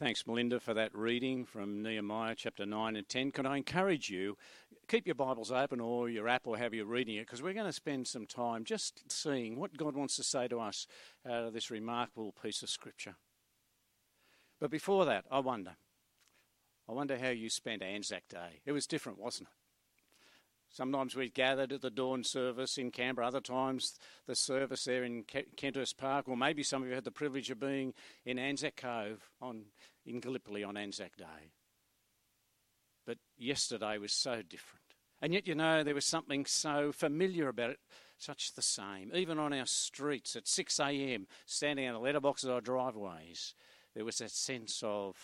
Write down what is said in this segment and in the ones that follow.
Thanks, Melinda, for that reading from Nehemiah chapter 9 and 10. Can I encourage you, keep your Bibles open or your app or have you reading it, because we're going to spend some time just seeing what God wants to say to us out of this remarkable piece of Scripture. But before that, I wonder, I wonder how you spent Anzac Day. It was different, wasn't it? Sometimes we gathered at the dawn service in Canberra, other times the service there in Kenthurst Park, or maybe some of you had the privilege of being in Anzac Cove on, in Gallipoli on Anzac Day. But yesterday was so different. And yet, you know, there was something so familiar about it, such the same. Even on our streets at 6 a.m., standing on the letterboxes of our driveways, there was that sense of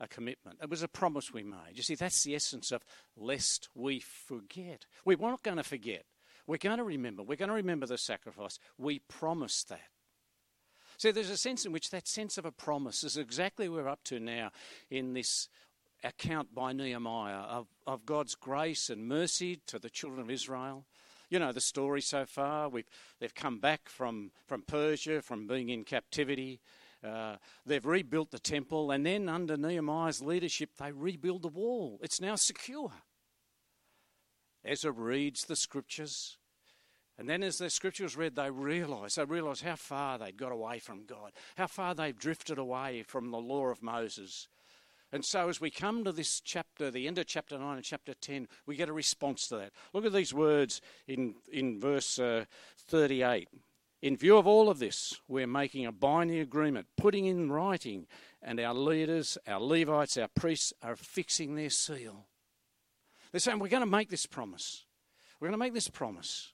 a commitment. It was a promise we made. You see, that's the essence of lest we forget. We're not going to forget. We're going to remember. We're going to remember the sacrifice. We promised that. So there's a sense in which that sense of a promise is exactly where we're up to now in this account by Nehemiah of, of God's grace and mercy to the children of Israel. You know the story so far. We've, they've come back from, from Persia, from being in captivity. Uh, they've rebuilt the temple, and then under Nehemiah's leadership, they rebuild the wall. It's now secure. Ezra reads the scriptures, and then as the scriptures read, they realise they realise how far they'd got away from God, how far they've drifted away from the law of Moses. And so, as we come to this chapter, the end of chapter 9 and chapter 10, we get a response to that. Look at these words in, in verse uh, 38. In view of all of this, we're making a binding agreement, putting in writing, and our leaders, our Levites, our priests are fixing their seal. They're saying, We're going to make this promise. We're going to make this promise.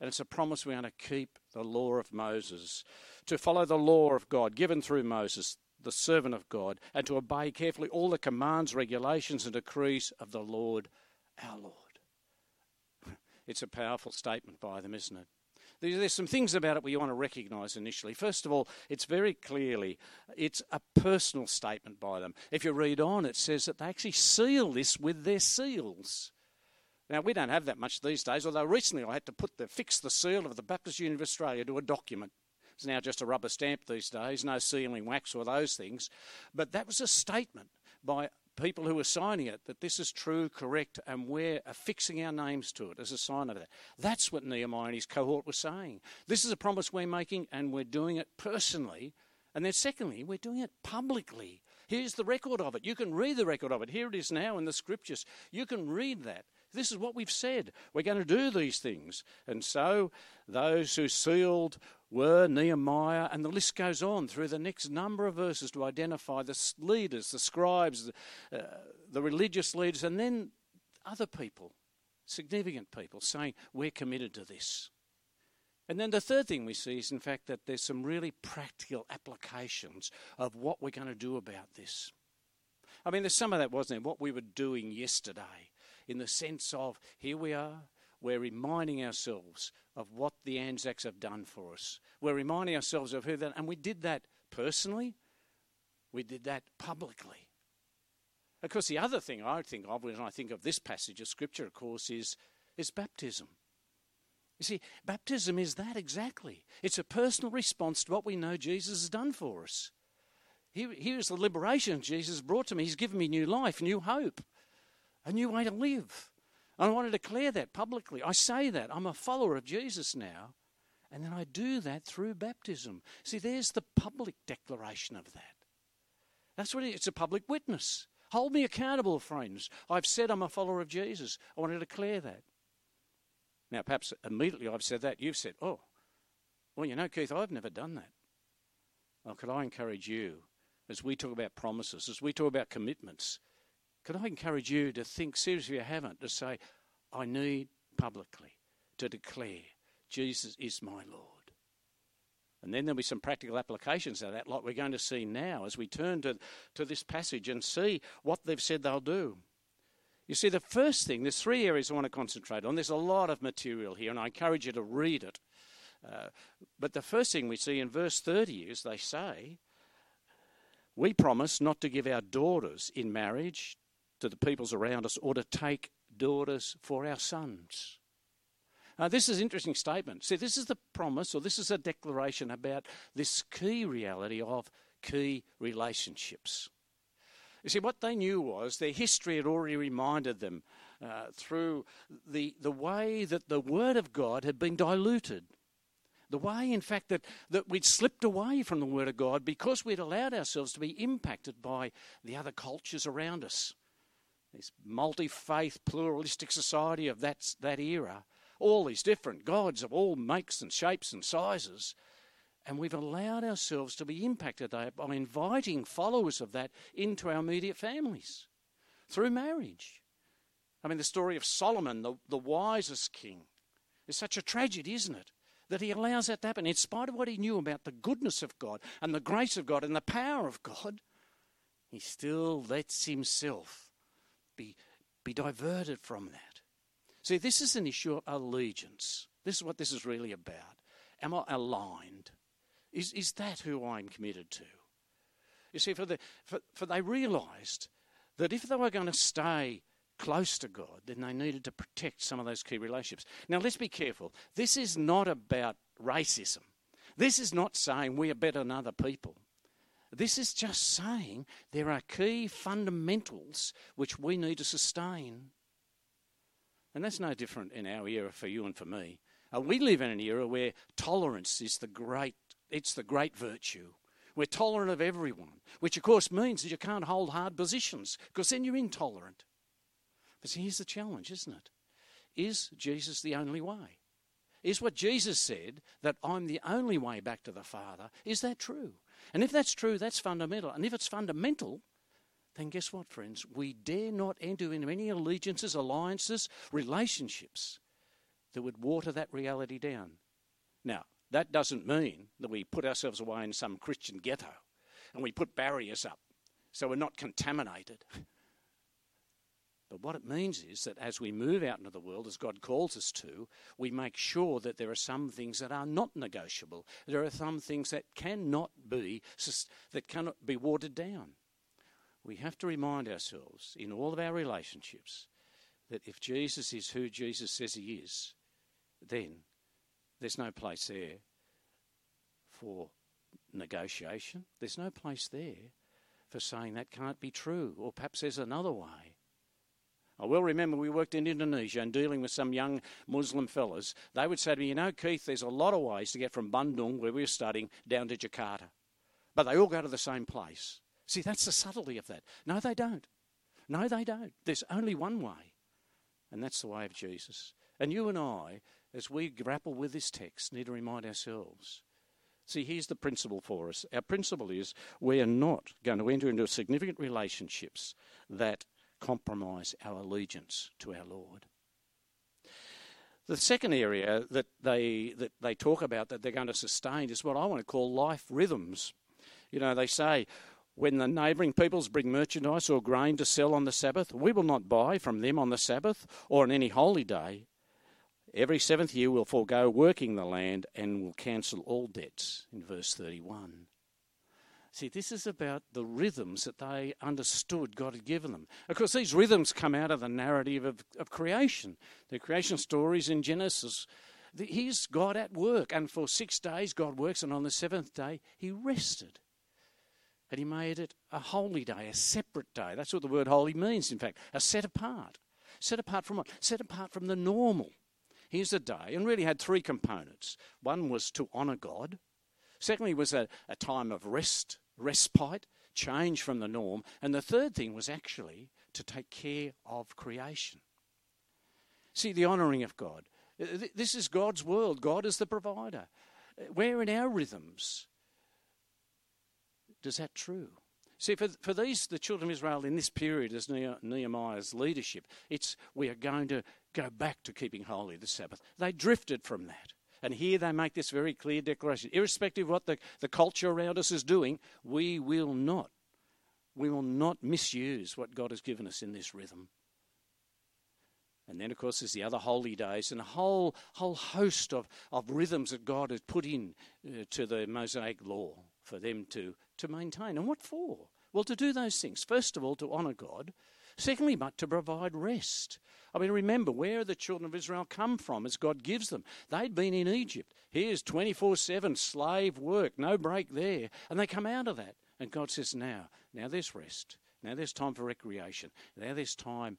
And it's a promise we're going to keep the law of Moses, to follow the law of God given through Moses, the servant of God, and to obey carefully all the commands, regulations, and decrees of the Lord our Lord. It's a powerful statement by them, isn't it? There's some things about it we want to recognise initially. First of all, it's very clearly it's a personal statement by them. If you read on, it says that they actually seal this with their seals. Now we don't have that much these days. Although recently I had to put the fix the seal of the Baptist Union of Australia to a document. It's now just a rubber stamp these days, no sealing wax or those things. But that was a statement by people who are signing it that this is true, correct, and we're affixing our names to it as a sign of that. That's what Nehemiah and his cohort were saying. This is a promise we're making, and we're doing it personally. And then, secondly, we're doing it publicly. Here's the record of it. You can read the record of it. Here it is now in the scriptures. You can read that. This is what we've said. We're going to do these things. And so, those who sealed were Nehemiah, and the list goes on through the next number of verses to identify the leaders, the scribes, the, uh, the religious leaders, and then other people, significant people, saying, We're committed to this. And then the third thing we see is, in fact, that there's some really practical applications of what we're going to do about this. I mean, there's some of that, wasn't there? What we were doing yesterday, in the sense of here we are, we're reminding ourselves of what the Anzacs have done for us. We're reminding ourselves of who that, and we did that personally. We did that publicly. Of course, the other thing I think of when I think of this passage of Scripture, of course, is, is baptism. You see, baptism is that exactly. It's a personal response to what we know Jesus has done for us. Here, here's the liberation Jesus brought to me. He's given me new life, new hope, a new way to live. I want to declare that publicly. I say that. I'm a follower of Jesus now. And then I do that through baptism. See, there's the public declaration of that. That's what it is. It's a public witness. Hold me accountable, friends. I've said I'm a follower of Jesus. I want to declare that. Now, perhaps immediately I've said that, you've said, oh, well, you know, Keith, I've never done that. Well, could I encourage you, as we talk about promises, as we talk about commitments, could I encourage you to think seriously if you haven't, to say, I need publicly to declare Jesus is my Lord. And then there'll be some practical applications of that, like we're going to see now as we turn to, to this passage and see what they've said they'll do. You see, the first thing, there's three areas I want to concentrate on. There's a lot of material here, and I encourage you to read it. Uh, but the first thing we see in verse 30 is they say, We promise not to give our daughters in marriage to the peoples around us or to take daughters for our sons. Now, this is an interesting statement. See, this is the promise, or this is a declaration about this key reality of key relationships. You see, what they knew was their history had already reminded them uh, through the, the way that the Word of God had been diluted. The way, in fact, that, that we'd slipped away from the Word of God because we'd allowed ourselves to be impacted by the other cultures around us. This multi faith, pluralistic society of that, that era, all these different gods of all makes and shapes and sizes. And we've allowed ourselves to be impacted by inviting followers of that into our immediate families through marriage. I mean, the story of Solomon, the, the wisest king, is such a tragedy, isn't it? that he allows that to happen. In spite of what he knew about the goodness of God and the grace of God and the power of God, he still lets himself be, be diverted from that. See, this is an issue of allegiance. This is what this is really about. Am I aligned? Is, is that who I'm committed to? You see, for, the, for, for they realised that if they were going to stay close to God, then they needed to protect some of those key relationships. Now, let's be careful. This is not about racism. This is not saying we are better than other people. This is just saying there are key fundamentals which we need to sustain. And that's no different in our era for you and for me. Uh, we live in an era where tolerance is the great, it's the great virtue. We're tolerant of everyone, which of course means that you can't hold hard positions because then you're intolerant. But see, here's the challenge, isn't it? Is Jesus the only way? Is what Jesus said, that I'm the only way back to the Father, is that true? And if that's true, that's fundamental. And if it's fundamental, then guess what, friends? We dare not enter into any allegiances, alliances, relationships that would water that reality down. Now, that doesn't mean that we put ourselves away in some Christian ghetto and we put barriers up so we're not contaminated. But what it means is that as we move out into the world, as God calls us to, we make sure that there are some things that are not negotiable. There are some things that cannot be that cannot be watered down. We have to remind ourselves in all of our relationships that if Jesus is who Jesus says he is, then there's no place there for negotiation. There's no place there for saying that can't be true, or perhaps there's another way. I well remember we worked in Indonesia and dealing with some young Muslim fellas. They would say to me, You know, Keith, there's a lot of ways to get from Bandung, where we were studying, down to Jakarta. But they all go to the same place. See, that's the subtlety of that. No, they don't. No, they don't. There's only one way, and that's the way of Jesus. And you and I, as we grapple with this text, need to remind ourselves. See, here's the principle for us. Our principle is we are not going to enter into significant relationships that compromise our allegiance to our Lord. The second area that they, that they talk about that they're going to sustain is what I want to call life rhythms. You know, they say, when the neighbouring peoples bring merchandise or grain to sell on the Sabbath, we will not buy from them on the Sabbath or on any holy day. Every seventh year we'll forego working the land and will cancel all debts, in verse 31. See, this is about the rhythms that they understood God had given them. Of course, these rhythms come out of the narrative of, of creation, the creation stories in Genesis. Here's God at work, and for six days God works, and on the seventh day He rested. And He made it a holy day, a separate day. That's what the word holy means, in fact, a set apart. Set apart from what? Set apart from the normal. Here's a day, and really had three components. One was to honour God. Secondly, was a, a time of rest respite, change from the norm. And the third thing was actually to take care of creation. See, the honouring of God. Uh, this is God's world. God is the provider. Uh, where in our rhythms does that true? See, for, for these, the children of Israel in this period as Nehemiah's leadership, it's we are going to go back to keeping holy the Sabbath. They drifted from that. And here they make this very clear declaration. Irrespective of what the, the culture around us is doing, we will not, we will not misuse what God has given us in this rhythm. And then, of course, there's the other holy days and a whole, whole host of, of rhythms that God has put in uh, to the Mosaic law for them to, to maintain. And what for? Well, to do those things. First of all, to honour God. Secondly, but to provide rest. I mean, remember, where the children of Israel come from as God gives them? They'd been in Egypt. Here's 24 7 slave work, no break there. And they come out of that. And God says, now, now there's rest. Now there's time for recreation. Now there's time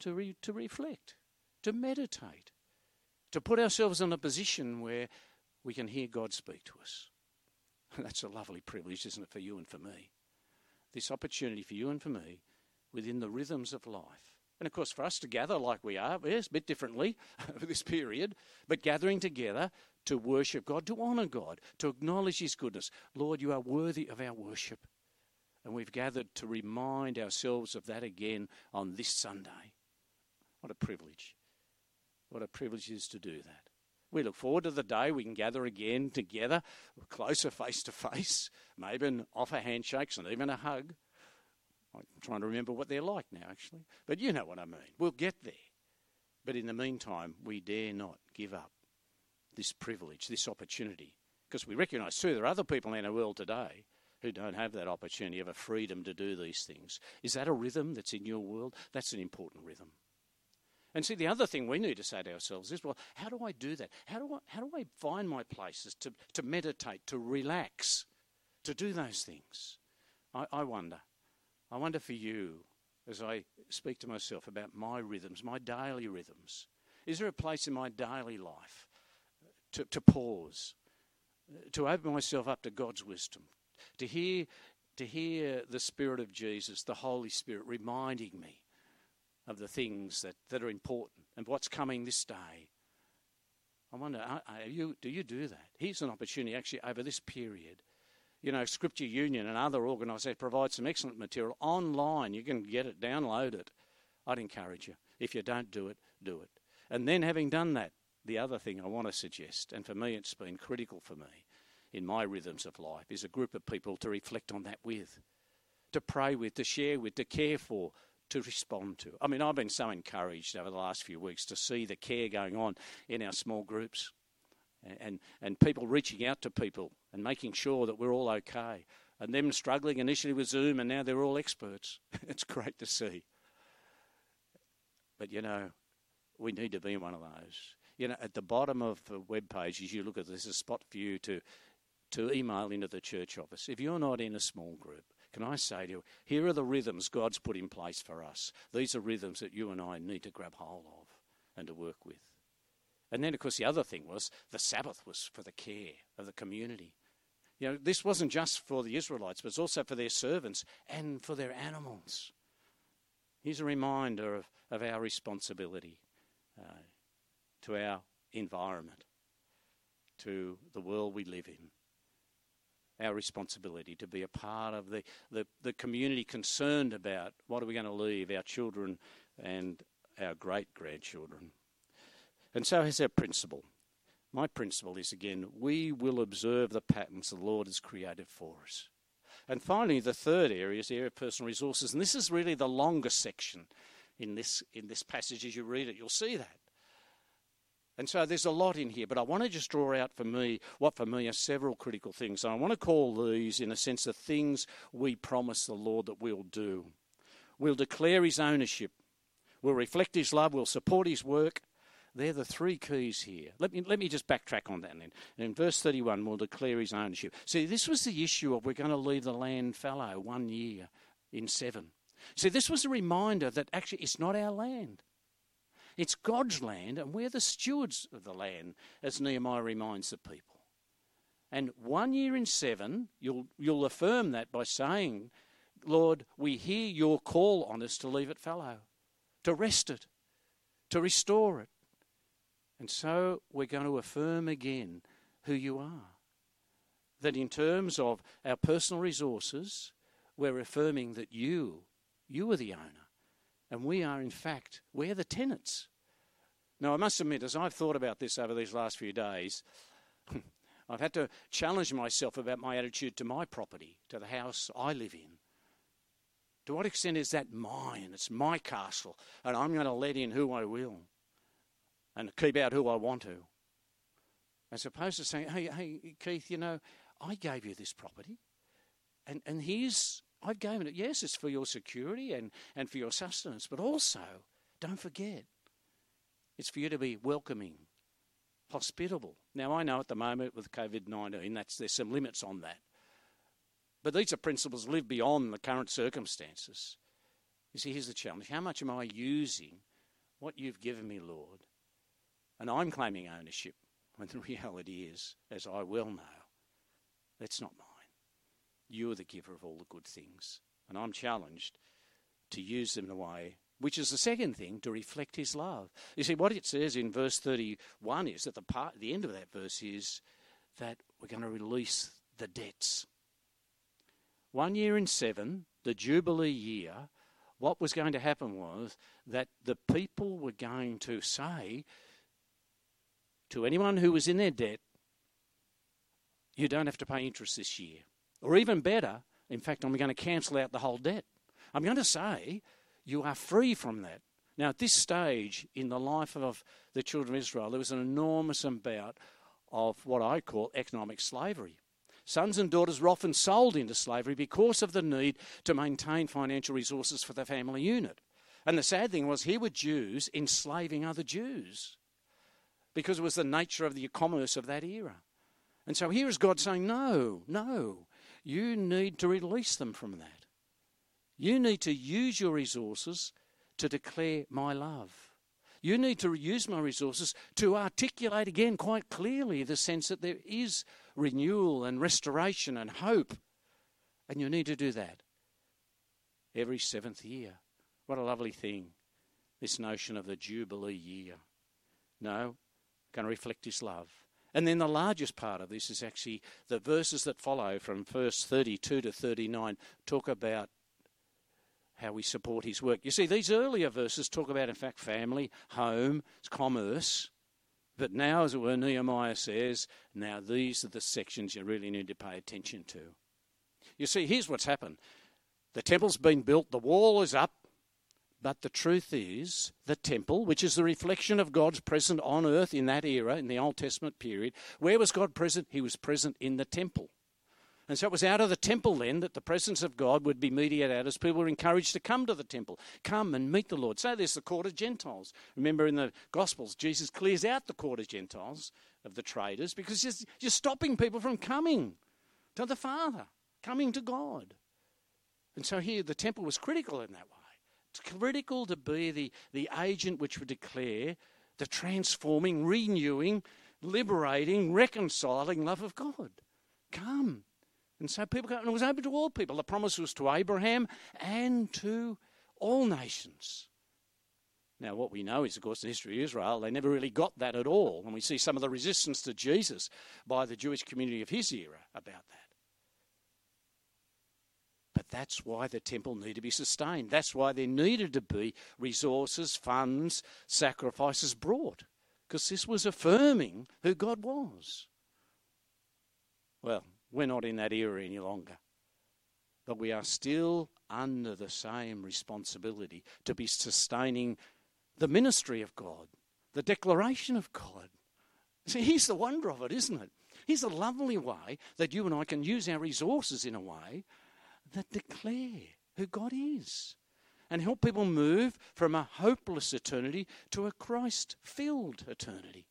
to, re- to reflect, to meditate, to put ourselves in a position where we can hear God speak to us. That's a lovely privilege, isn't it, for you and for me? This opportunity for you and for me within the rhythms of life. And of course, for us to gather like we are, yes, a bit differently over this period, but gathering together to worship God, to honour God, to acknowledge His goodness. Lord, you are worthy of our worship. And we've gathered to remind ourselves of that again on this Sunday. What a privilege. What a privilege it is to do that. We look forward to the day we can gather again together, closer face to face, maybe an offer handshakes and even a hug. I'm trying to remember what they're like now, actually. But you know what I mean. We'll get there. But in the meantime, we dare not give up this privilege, this opportunity, because we recognise, too, there are other people in our world today who don't have that opportunity, of a freedom to do these things. Is that a rhythm that's in your world? That's an important rhythm. And see, the other thing we need to say to ourselves is, well, how do I do that? How do I, how do I find my places to, to meditate, to relax, to do those things? I, I wonder. I wonder for you, as I speak to myself about my rhythms, my daily rhythms. Is there a place in my daily life to, to pause, to open myself up to God's wisdom, to hear, to hear the Spirit of Jesus, the Holy Spirit, reminding me of the things that, that are important and what's coming this day. I wonder, are, you, do you do that? Here's an opportunity actually over this period. You know, Scripture Union and other organisations provide some excellent material online. You can get it, download it. I'd encourage you. If you don't do it, do it. And then, having done that, the other thing I want to suggest, and for me it's been critical for me in my rhythms of life, is a group of people to reflect on that with, to pray with, to share with, to care for, to respond to. I mean, I've been so encouraged over the last few weeks to see the care going on in our small groups and, and people reaching out to people and making sure that we're all okay. And them struggling initially with Zoom and now they're all experts. it's great to see. But you know, we need to be one of those. You know, at the bottom of the web page, as you look at this, a spot for you to, to email into the church office. If you're not in a small group, can I say to you, here are the rhythms God's put in place for us. These are rhythms that you and I need to grab hold of and to work with. And then, of course, the other thing was the Sabbath was for the care of the community. You know, this wasn't just for the Israelites, but it's also for their servants and for their animals. Here's a reminder of, of our responsibility uh, to our environment, to the world we live in our responsibility to be a part of the, the, the community concerned about what are we going to leave our children and our great grandchildren. And so has our principle. My principle is again, we will observe the patterns the Lord has created for us. And finally, the third area is the area of personal resources. And this is really the longest section in this, in this passage as you read it. You'll see that. And so there's a lot in here, but I want to just draw out for me what for me are several critical things. And I want to call these, in a sense, the things we promise the Lord that we'll do. We'll declare his ownership, we'll reflect his love, we'll support his work. They're the three keys here. Let me, let me just backtrack on that then. In verse 31, we'll declare his ownership. See, this was the issue of we're going to leave the land fallow one year in seven. See, this was a reminder that actually it's not our land. It's God's land, and we're the stewards of the land, as Nehemiah reminds the people. And one year in seven, you'll, you'll affirm that by saying, Lord, we hear your call on us to leave it fallow, to rest it, to restore it. And so we're going to affirm again who you are. That in terms of our personal resources, we're affirming that you, you are the owner. And we are, in fact, we're the tenants. Now, I must admit, as I've thought about this over these last few days, I've had to challenge myself about my attitude to my property, to the house I live in. To what extent is that mine? It's my castle, and I'm going to let in who I will and keep out who I want to. As opposed to saying, hey, hey, Keith, you know, I gave you this property, and, and here's, I've given it. Yes, it's for your security and, and for your sustenance, but also, don't forget, it's for you to be welcoming, hospitable. Now, I know at the moment with COVID 19, that's, there's some limits on that. But these are principles live beyond the current circumstances. You see, here's the challenge how much am I using what you've given me, Lord? And I'm claiming ownership when the reality is, as I well know, that's not mine. You're the giver of all the good things. And I'm challenged to use them in a way which is the second thing to reflect his love. You see, what it says in verse 31 is that the part, the end of that verse is that we're going to release the debts. One year in seven, the Jubilee year, what was going to happen was that the people were going to say to anyone who was in their debt, you don't have to pay interest this year. Or even better, in fact, I'm going to cancel out the whole debt. I'm going to say you are free from that. Now, at this stage in the life of the children of Israel, there was an enormous amount of what I call economic slavery. Sons and daughters were often sold into slavery because of the need to maintain financial resources for the family unit. And the sad thing was, here were Jews enslaving other Jews because it was the nature of the commerce of that era. And so here is God saying, No, no, you need to release them from that. You need to use your resources to declare my love. You need to use my resources to articulate again quite clearly the sense that there is renewal and restoration and hope. And you need to do that every seventh year. What a lovely thing, this notion of the Jubilee year. No, going to reflect his love. And then the largest part of this is actually the verses that follow from verse 32 to 39 talk about how we support his work. You see, these earlier verses talk about, in fact, family, home, commerce. But now, as it were, Nehemiah says, now these are the sections you really need to pay attention to. You see, here's what's happened the temple's been built, the wall is up, but the truth is, the temple, which is the reflection of God's presence on earth in that era, in the Old Testament period, where was God present? He was present in the temple. And so it was out of the temple then that the presence of God would be mediated out as people were encouraged to come to the temple, come and meet the Lord. So there's the court of Gentiles. Remember in the Gospels, Jesus clears out the court of Gentiles, of the traders, because you're, you're stopping people from coming to the Father, coming to God. And so here the temple was critical in that way. Critical to be the, the agent which would declare the transforming, renewing, liberating, reconciling love of God. Come. And so people, and it was open to all people. The promise was to Abraham and to all nations. Now, what we know is, of course, in the history of Israel, they never really got that at all. And we see some of the resistance to Jesus by the Jewish community of his era about that. But that's why the temple needed to be sustained. That's why there needed to be resources, funds, sacrifices brought. Because this was affirming who God was. Well, we're not in that era any longer. But we are still under the same responsibility to be sustaining the ministry of God, the declaration of God. See, here's the wonder of it, isn't it? Here's a lovely way that you and I can use our resources in a way that declare who God is and help people move from a hopeless eternity to a Christ filled eternity.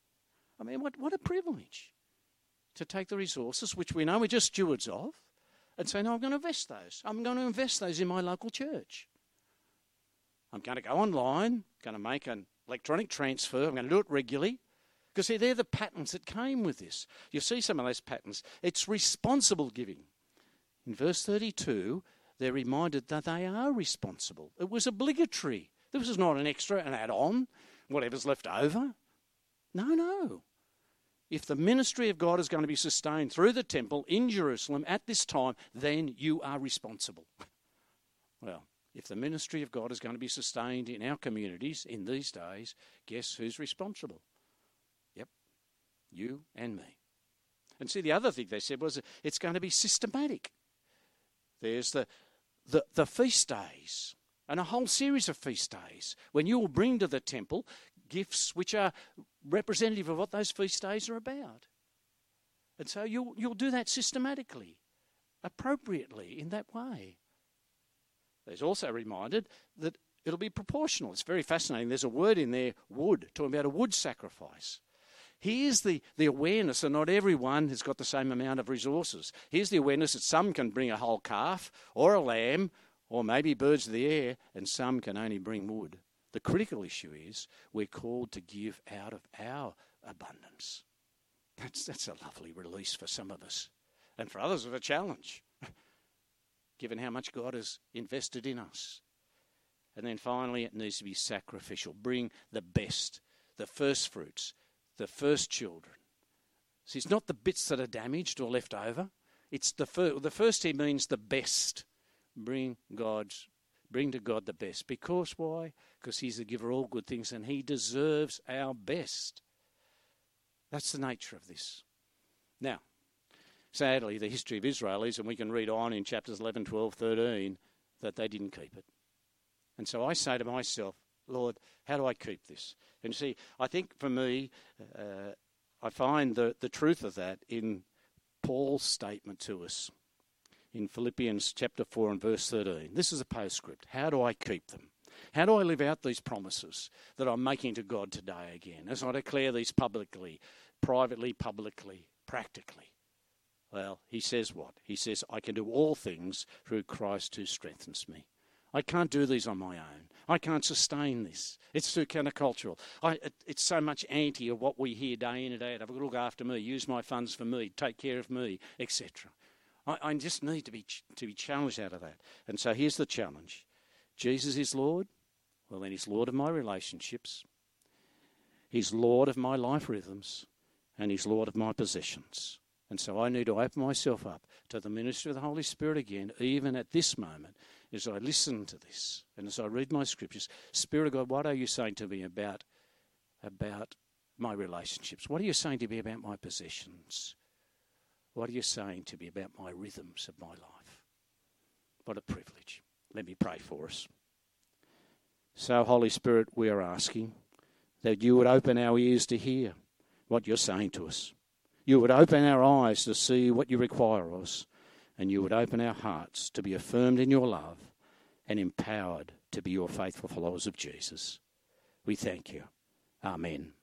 I mean, what, what a privilege to take the resources, which we know we're just stewards of, and say, no, I'm going to invest those. I'm going to invest those in my local church. I'm going to go online, going to make an electronic transfer, I'm going to do it regularly. Because see, they're the patterns that came with this. You see some of those patterns. It's responsible giving. In verse 32, they're reminded that they are responsible. It was obligatory. This was not an extra, an add on, whatever's left over. No, no if the ministry of God is going to be sustained through the temple in Jerusalem at this time, then you are responsible. well, if the ministry of God is going to be sustained in our communities in these days, guess who's responsible? Yep, you and me. And see, the other thing they said was it's going to be systematic. There's the, the, the feast days and a whole series of feast days when you will bring to the temple gifts which are representative of what those feast days are about. And so you'll, you'll do that systematically, appropriately, in that way. There's also reminded that it'll be proportional. It's very fascinating. There's a word in there, wood, talking about a wood sacrifice. Here's the, the awareness that not everyone has got the same amount of resources. Here's the awareness that some can bring a whole calf or a lamb or maybe birds of the air, and some can only bring wood. The critical issue is we're called to give out of our abundance. That's, that's a lovely release for some of us. And for others, it's a challenge, given how much God has invested in us. And then finally, it needs to be sacrificial. Bring the best, the first fruits, the first children. See, it's not the bits that are damaged or left over. It's the, fir- the first here means the best. Bring God's bring to God the best. Because why? Because He's the giver of all good things and He deserves our best. That's the nature of this. Now, sadly, the history of Israel is, and we can read on in chapters 11, 12, 13, that they didn't keep it. And so I say to myself, Lord, how do I keep this? And see, I think for me, uh, I find the, the truth of that in Paul's statement to us in Philippians chapter 4 and verse 13. This is a postscript. How do I keep them? How do I live out these promises that I'm making to God today again as I declare these publicly, privately, publicly, practically? Well, he says what? He says, I can do all things through Christ who strengthens me. I can't do these on my own. I can't sustain this. It's too countercultural. I, it, it's so much anti of what we hear day in and day out. I've got to look after me, use my funds for me, take care of me, etc. I, I just need to be, to be challenged out of that. And so here's the challenge Jesus is Lord. Well, then He's Lord of my relationships, He's Lord of my life rhythms, and He's Lord of my possessions. And so I need to open myself up to the ministry of the Holy Spirit again, even at this moment, as I listen to this and as I read my scriptures. Spirit of God, what are you saying to me about, about my relationships? What are you saying to me about my possessions? What are you saying to me about my rhythms of my life? What a privilege. Let me pray for us. So, Holy Spirit, we are asking that you would open our ears to hear what you're saying to us. You would open our eyes to see what you require of us, and you would open our hearts to be affirmed in your love and empowered to be your faithful followers of Jesus. We thank you. Amen.